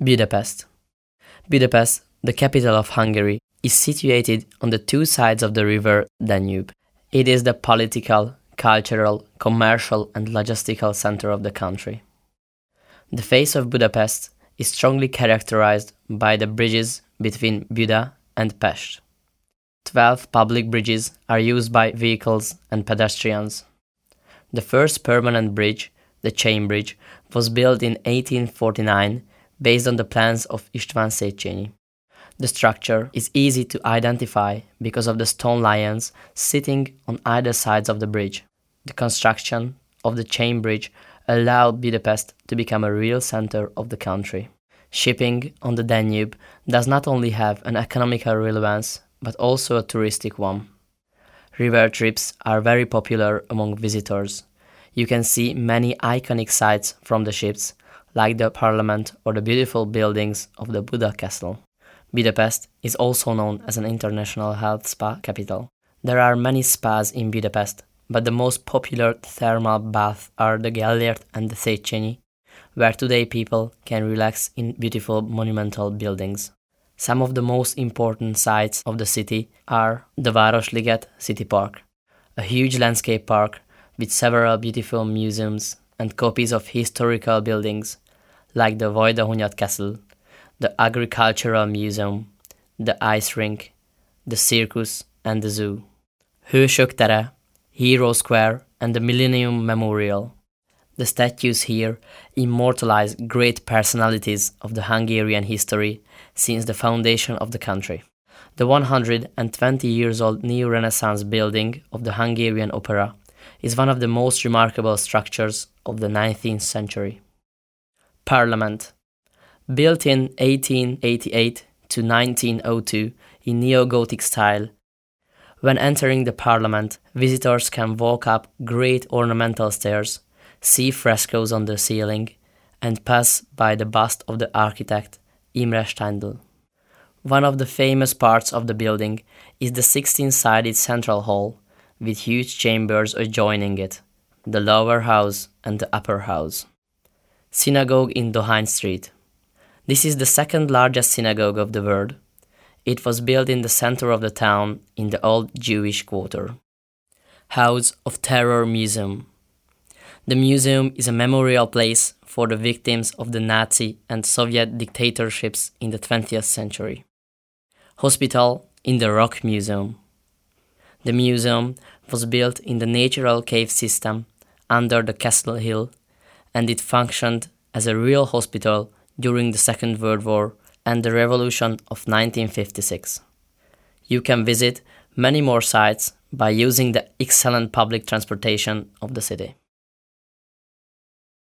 Budapest. Budapest, the capital of Hungary, is situated on the two sides of the river Danube. It is the political, cultural, commercial, and logistical center of the country. The face of Budapest is strongly characterized by the bridges between Buda and Pest. Twelve public bridges are used by vehicles and pedestrians. The first permanent bridge, the Chain Bridge, was built in 1849 based on the plans of István Széchenyi. The structure is easy to identify because of the stone lions sitting on either sides of the bridge. The construction of the chain bridge allowed Budapest to become a real center of the country. Shipping on the Danube does not only have an economical relevance but also a touristic one. River trips are very popular among visitors. You can see many iconic sights from the ships, like the parliament or the beautiful buildings of the Buda Castle. Budapest is also known as an international health spa capital. There are many spas in Budapest, but the most popular thermal baths are the Gellért and the Széchenyi, where today people can relax in beautiful monumental buildings. Some of the most important sites of the city are the Városliget City Park, a huge landscape park with several beautiful museums and copies of historical buildings like the Vajdahunyad Castle, the Agricultural Museum, the ice rink, the circus, and the zoo. Hősök tere, Hero Square, and the Millennium Memorial. The statues here immortalize great personalities of the Hungarian history since the foundation of the country. The 120 years old Neo Renaissance building of the Hungarian Opera is one of the most remarkable structures of the 19th century. Parliament. Built in 1888 to 1902 in neo Gothic style, when entering the Parliament, visitors can walk up great ornamental stairs, see frescoes on the ceiling, and pass by the bust of the architect Imre Steindl. One of the famous parts of the building is the 16 sided central hall, with huge chambers adjoining it, the lower house and the upper house. Synagogue in Dohány Street. This is the second largest synagogue of the world it was built in the center of the town in the old Jewish quarter. House of Terror Museum. The museum is a memorial place for the victims of the Nazi and Soviet dictatorships in the 20th century. Hospital in the Rock Museum. The museum was built in the natural cave system under the Castle Hill and it functioned as a real hospital during the Second World War and the Revolution of 1956. You can visit many more sites by using the excellent public transportation of the city.